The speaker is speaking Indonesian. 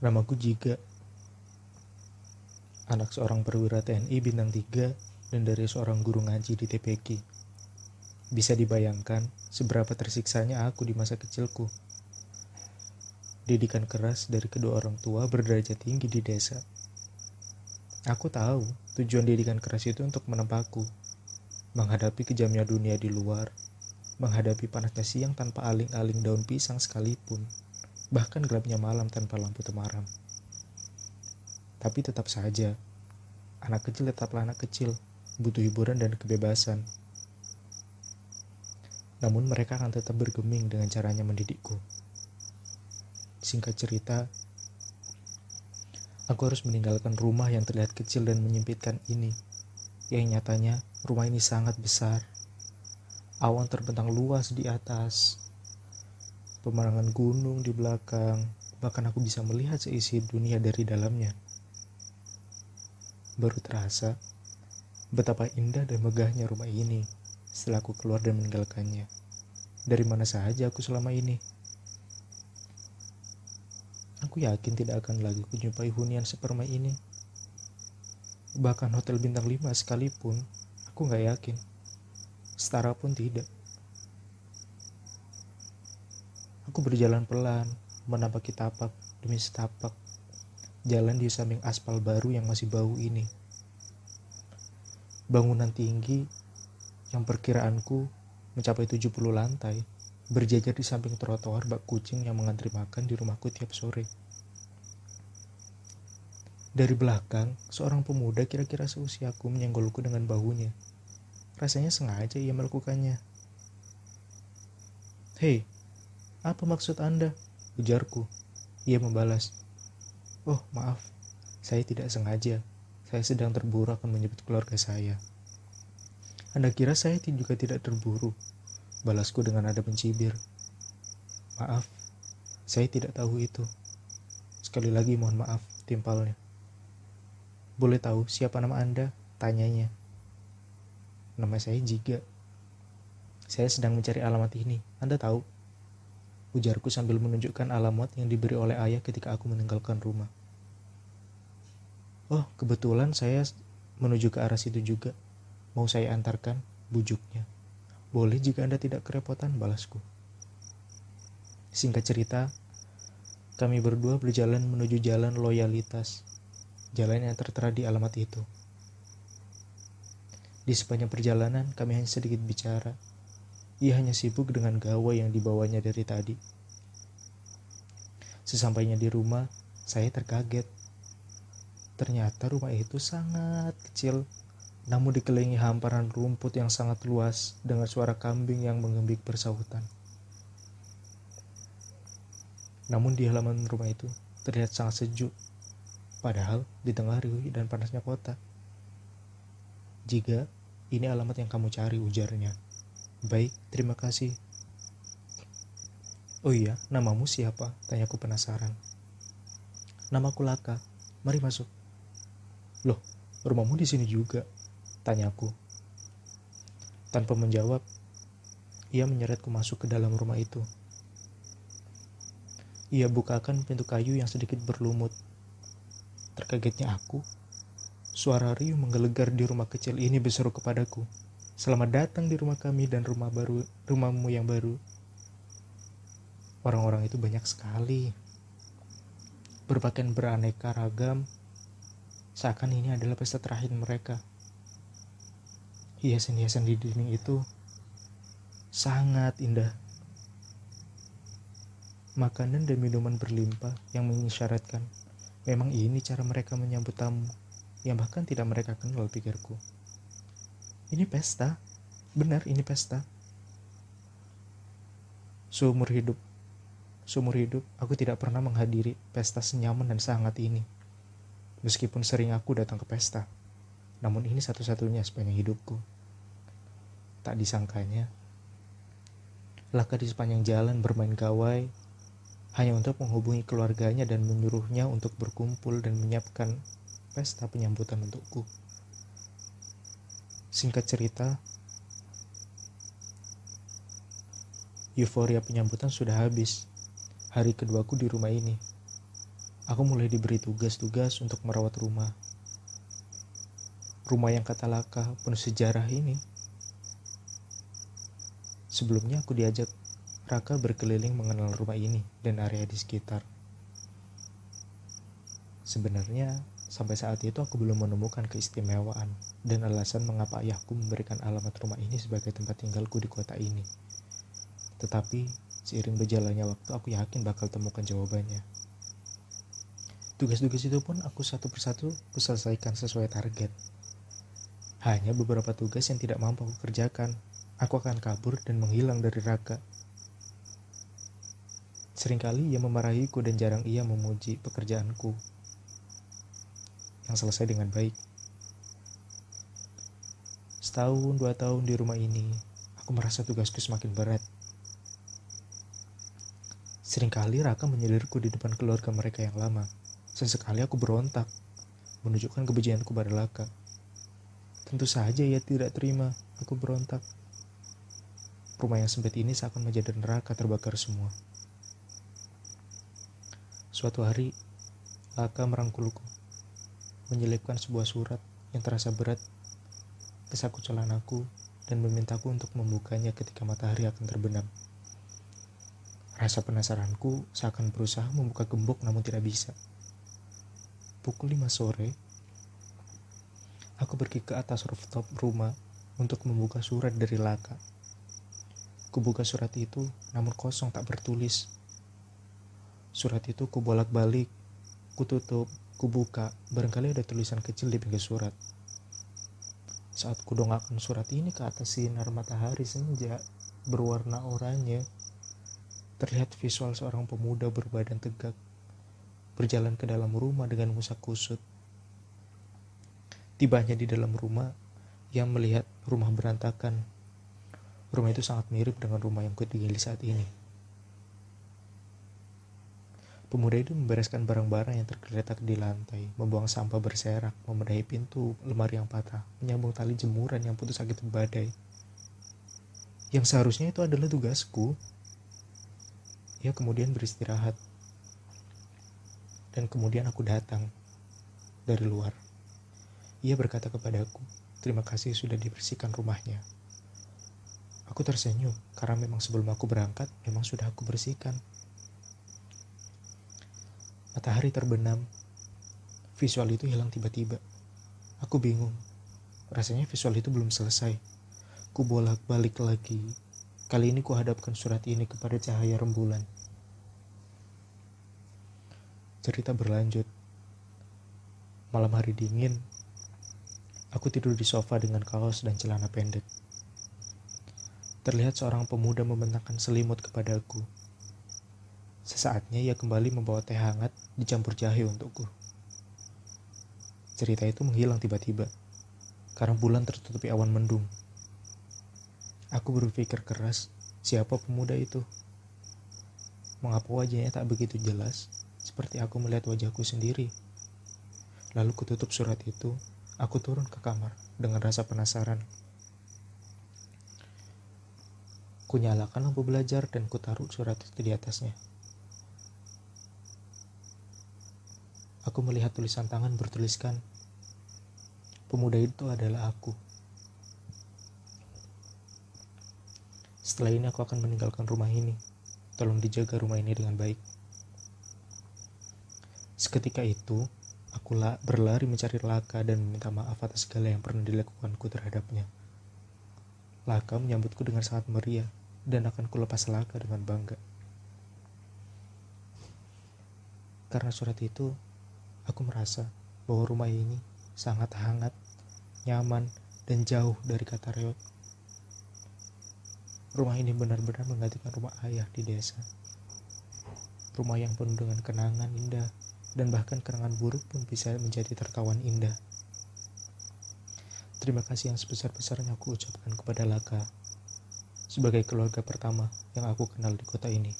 Namaku Jiga. Anak seorang perwira TNI bintang 3 dan dari seorang guru ngaji di TPK. Bisa dibayangkan seberapa tersiksanya aku di masa kecilku. Didikan keras dari kedua orang tua berderajat tinggi di desa. Aku tahu tujuan didikan keras itu untuk menempahku, menghadapi kejamnya dunia di luar, menghadapi panasnya siang tanpa aling-aling daun pisang sekalipun bahkan gelapnya malam tanpa lampu temaram. Tapi tetap saja, anak kecil tetaplah anak kecil, butuh hiburan dan kebebasan. Namun mereka akan tetap bergeming dengan caranya mendidikku. Singkat cerita, aku harus meninggalkan rumah yang terlihat kecil dan menyempitkan ini, yang nyatanya rumah ini sangat besar. Awan terbentang luas di atas, pemandangan gunung di belakang, bahkan aku bisa melihat seisi dunia dari dalamnya. Baru terasa betapa indah dan megahnya rumah ini setelah aku keluar dan meninggalkannya. Dari mana saja aku selama ini? Aku yakin tidak akan lagi kunjumpai hunian sepermai ini. Bahkan hotel bintang 5 sekalipun, aku nggak yakin. Setara pun tidak. Aku berjalan pelan, menapaki tapak demi setapak. Jalan di samping aspal baru yang masih bau ini. Bangunan tinggi yang perkiraanku mencapai 70 lantai berjajar di samping trotoar bak kucing yang mengantri makan di rumahku tiap sore. Dari belakang, seorang pemuda kira-kira seusiaku menyenggolku dengan bahunya. Rasanya sengaja ia melakukannya. Hei, apa maksud Anda? Ujarku. Ia membalas. Oh, maaf. Saya tidak sengaja. Saya sedang terburu akan menyebut keluarga saya. Anda kira saya juga tidak terburu? Balasku dengan nada mencibir. Maaf, saya tidak tahu itu. Sekali lagi mohon maaf, timpalnya. Boleh tahu siapa nama Anda? Tanyanya. Nama saya Jiga. Saya sedang mencari alamat ini. Anda tahu? Ujarku sambil menunjukkan alamat yang diberi oleh ayah ketika aku meninggalkan rumah. Oh, kebetulan saya menuju ke arah situ juga. Mau saya antarkan, bujuknya. Boleh jika Anda tidak kerepotan, balasku. Singkat cerita, kami berdua berjalan menuju jalan loyalitas, jalan yang tertera di alamat itu. Di sepanjang perjalanan, kami hanya sedikit bicara, ia hanya sibuk dengan gawai yang dibawanya dari tadi. Sesampainya di rumah, saya terkaget. Ternyata rumah itu sangat kecil, namun dikelilingi hamparan rumput yang sangat luas dengan suara kambing yang mengembik bersahutan. Namun di halaman rumah itu terlihat sangat sejuk, padahal di tengah riuh dan panasnya kota. Jika ini alamat yang kamu cari, ujarnya. Baik, terima kasih. Oh iya, namamu siapa? Tanyaku penasaran. Namaku Laka. Mari masuk. Loh, rumahmu di sini juga? Tanyaku. Tanpa menjawab, ia menyeretku masuk ke dalam rumah itu. Ia bukakan pintu kayu yang sedikit berlumut. Terkagetnya aku, suara riuh menggelegar di rumah kecil ini berseru kepadaku. Selamat datang di rumah kami dan rumah baru, rumahmu yang baru. Orang-orang itu banyak sekali. Berpakaian beraneka ragam, seakan ini adalah pesta terakhir mereka. Hiasan-hiasan di dinding itu sangat indah. Makanan dan minuman berlimpah yang mengisyaratkan memang ini cara mereka menyambut tamu yang bahkan tidak mereka kenal pikirku. Ini pesta. Benar, ini pesta. Seumur hidup, seumur hidup, aku tidak pernah menghadiri pesta senyaman dan sangat ini. Meskipun sering aku datang ke pesta, namun ini satu-satunya sepanjang hidupku. Tak disangkanya, Laka di sepanjang jalan bermain gawai hanya untuk menghubungi keluarganya dan menyuruhnya untuk berkumpul dan menyiapkan pesta penyambutan untukku. Singkat cerita, euforia penyambutan sudah habis. Hari keduaku di rumah ini. Aku mulai diberi tugas-tugas untuk merawat rumah. Rumah yang kata Laka penuh sejarah ini. Sebelumnya aku diajak Raka berkeliling mengenal rumah ini dan area di sekitar. Sebenarnya sampai saat itu aku belum menemukan keistimewaan dan alasan mengapa ayahku memberikan alamat rumah ini sebagai tempat tinggalku di kota ini. Tetapi seiring berjalannya waktu aku yakin bakal temukan jawabannya. Tugas-tugas itu pun aku satu persatu selesaikan sesuai target. Hanya beberapa tugas yang tidak mampu aku kerjakan. Aku akan kabur dan menghilang dari Raka. Seringkali ia memarahiku dan jarang ia memuji pekerjaanku yang selesai dengan baik. Setahun, dua tahun di rumah ini, aku merasa tugasku semakin berat. Seringkali Raka menyelirku di depan keluarga mereka yang lama. Sesekali aku berontak, menunjukkan kebencianku pada Laka. Tentu saja ia tidak terima aku berontak. Rumah yang sempit ini seakan menjadi neraka terbakar semua. Suatu hari, Laka merangkulku menyelipkan sebuah surat yang terasa berat ke saku celanaku dan memintaku untuk membukanya ketika matahari akan terbenam. Rasa penasaranku seakan berusaha membuka gembok namun tidak bisa. Pukul 5 sore, aku pergi ke atas rooftop rumah untuk membuka surat dari Laka. Kubuka surat itu, namun kosong tak bertulis. Surat itu kubolak-balik, kututup, Kubuka, barangkali ada tulisan kecil di pinggir surat. Saat kudongakkan surat ini ke atas sinar matahari senja berwarna oranye, terlihat visual seorang pemuda berbadan tegak berjalan ke dalam rumah dengan musak kusut. Tibanya di dalam rumah, ia melihat rumah berantakan. Rumah itu sangat mirip dengan rumah yang kutinggali saat ini. Pemuda itu membereskan barang-barang yang tergeletak di lantai, membuang sampah berserak, membenahi pintu lemari yang patah, menyambung tali jemuran yang putus sakit badai. Yang seharusnya itu adalah tugasku. Ia kemudian beristirahat. Dan kemudian aku datang dari luar. Ia berkata kepadaku, terima kasih sudah dibersihkan rumahnya. Aku tersenyum karena memang sebelum aku berangkat memang sudah aku bersihkan. Matahari terbenam. Visual itu hilang tiba-tiba. Aku bingung. Rasanya visual itu belum selesai. Ku bolak-balik lagi. Kali ini ku hadapkan surat ini kepada cahaya rembulan. Cerita berlanjut. Malam hari dingin, aku tidur di sofa dengan kaos dan celana pendek. Terlihat seorang pemuda membentangkan selimut kepadaku. Sesaatnya ia kembali membawa teh hangat dicampur jahe untukku. Cerita itu menghilang tiba-tiba, karena bulan tertutupi awan mendung. Aku berpikir keras, siapa pemuda itu? Mengapa wajahnya tak begitu jelas, seperti aku melihat wajahku sendiri? Lalu kututup surat itu, aku turun ke kamar dengan rasa penasaran. Kunyalakan lampu belajar dan kutaruh surat itu di atasnya. Aku melihat tulisan tangan bertuliskan, pemuda itu adalah aku. Setelah ini aku akan meninggalkan rumah ini. Tolong dijaga rumah ini dengan baik. Seketika itu, aku berlari mencari Laka dan meminta maaf atas segala yang pernah dilakukanku terhadapnya. Laka menyambutku dengan sangat meriah dan akan kulepas Laka dengan bangga. Karena surat itu Aku merasa bahwa rumah ini sangat hangat, nyaman, dan jauh dari kata reot. Rumah ini benar-benar menggantikan rumah ayah di desa. Rumah yang penuh dengan kenangan indah, dan bahkan kenangan buruk pun bisa menjadi tertawan indah. Terima kasih yang sebesar-besarnya aku ucapkan kepada Laka sebagai keluarga pertama yang aku kenal di kota ini.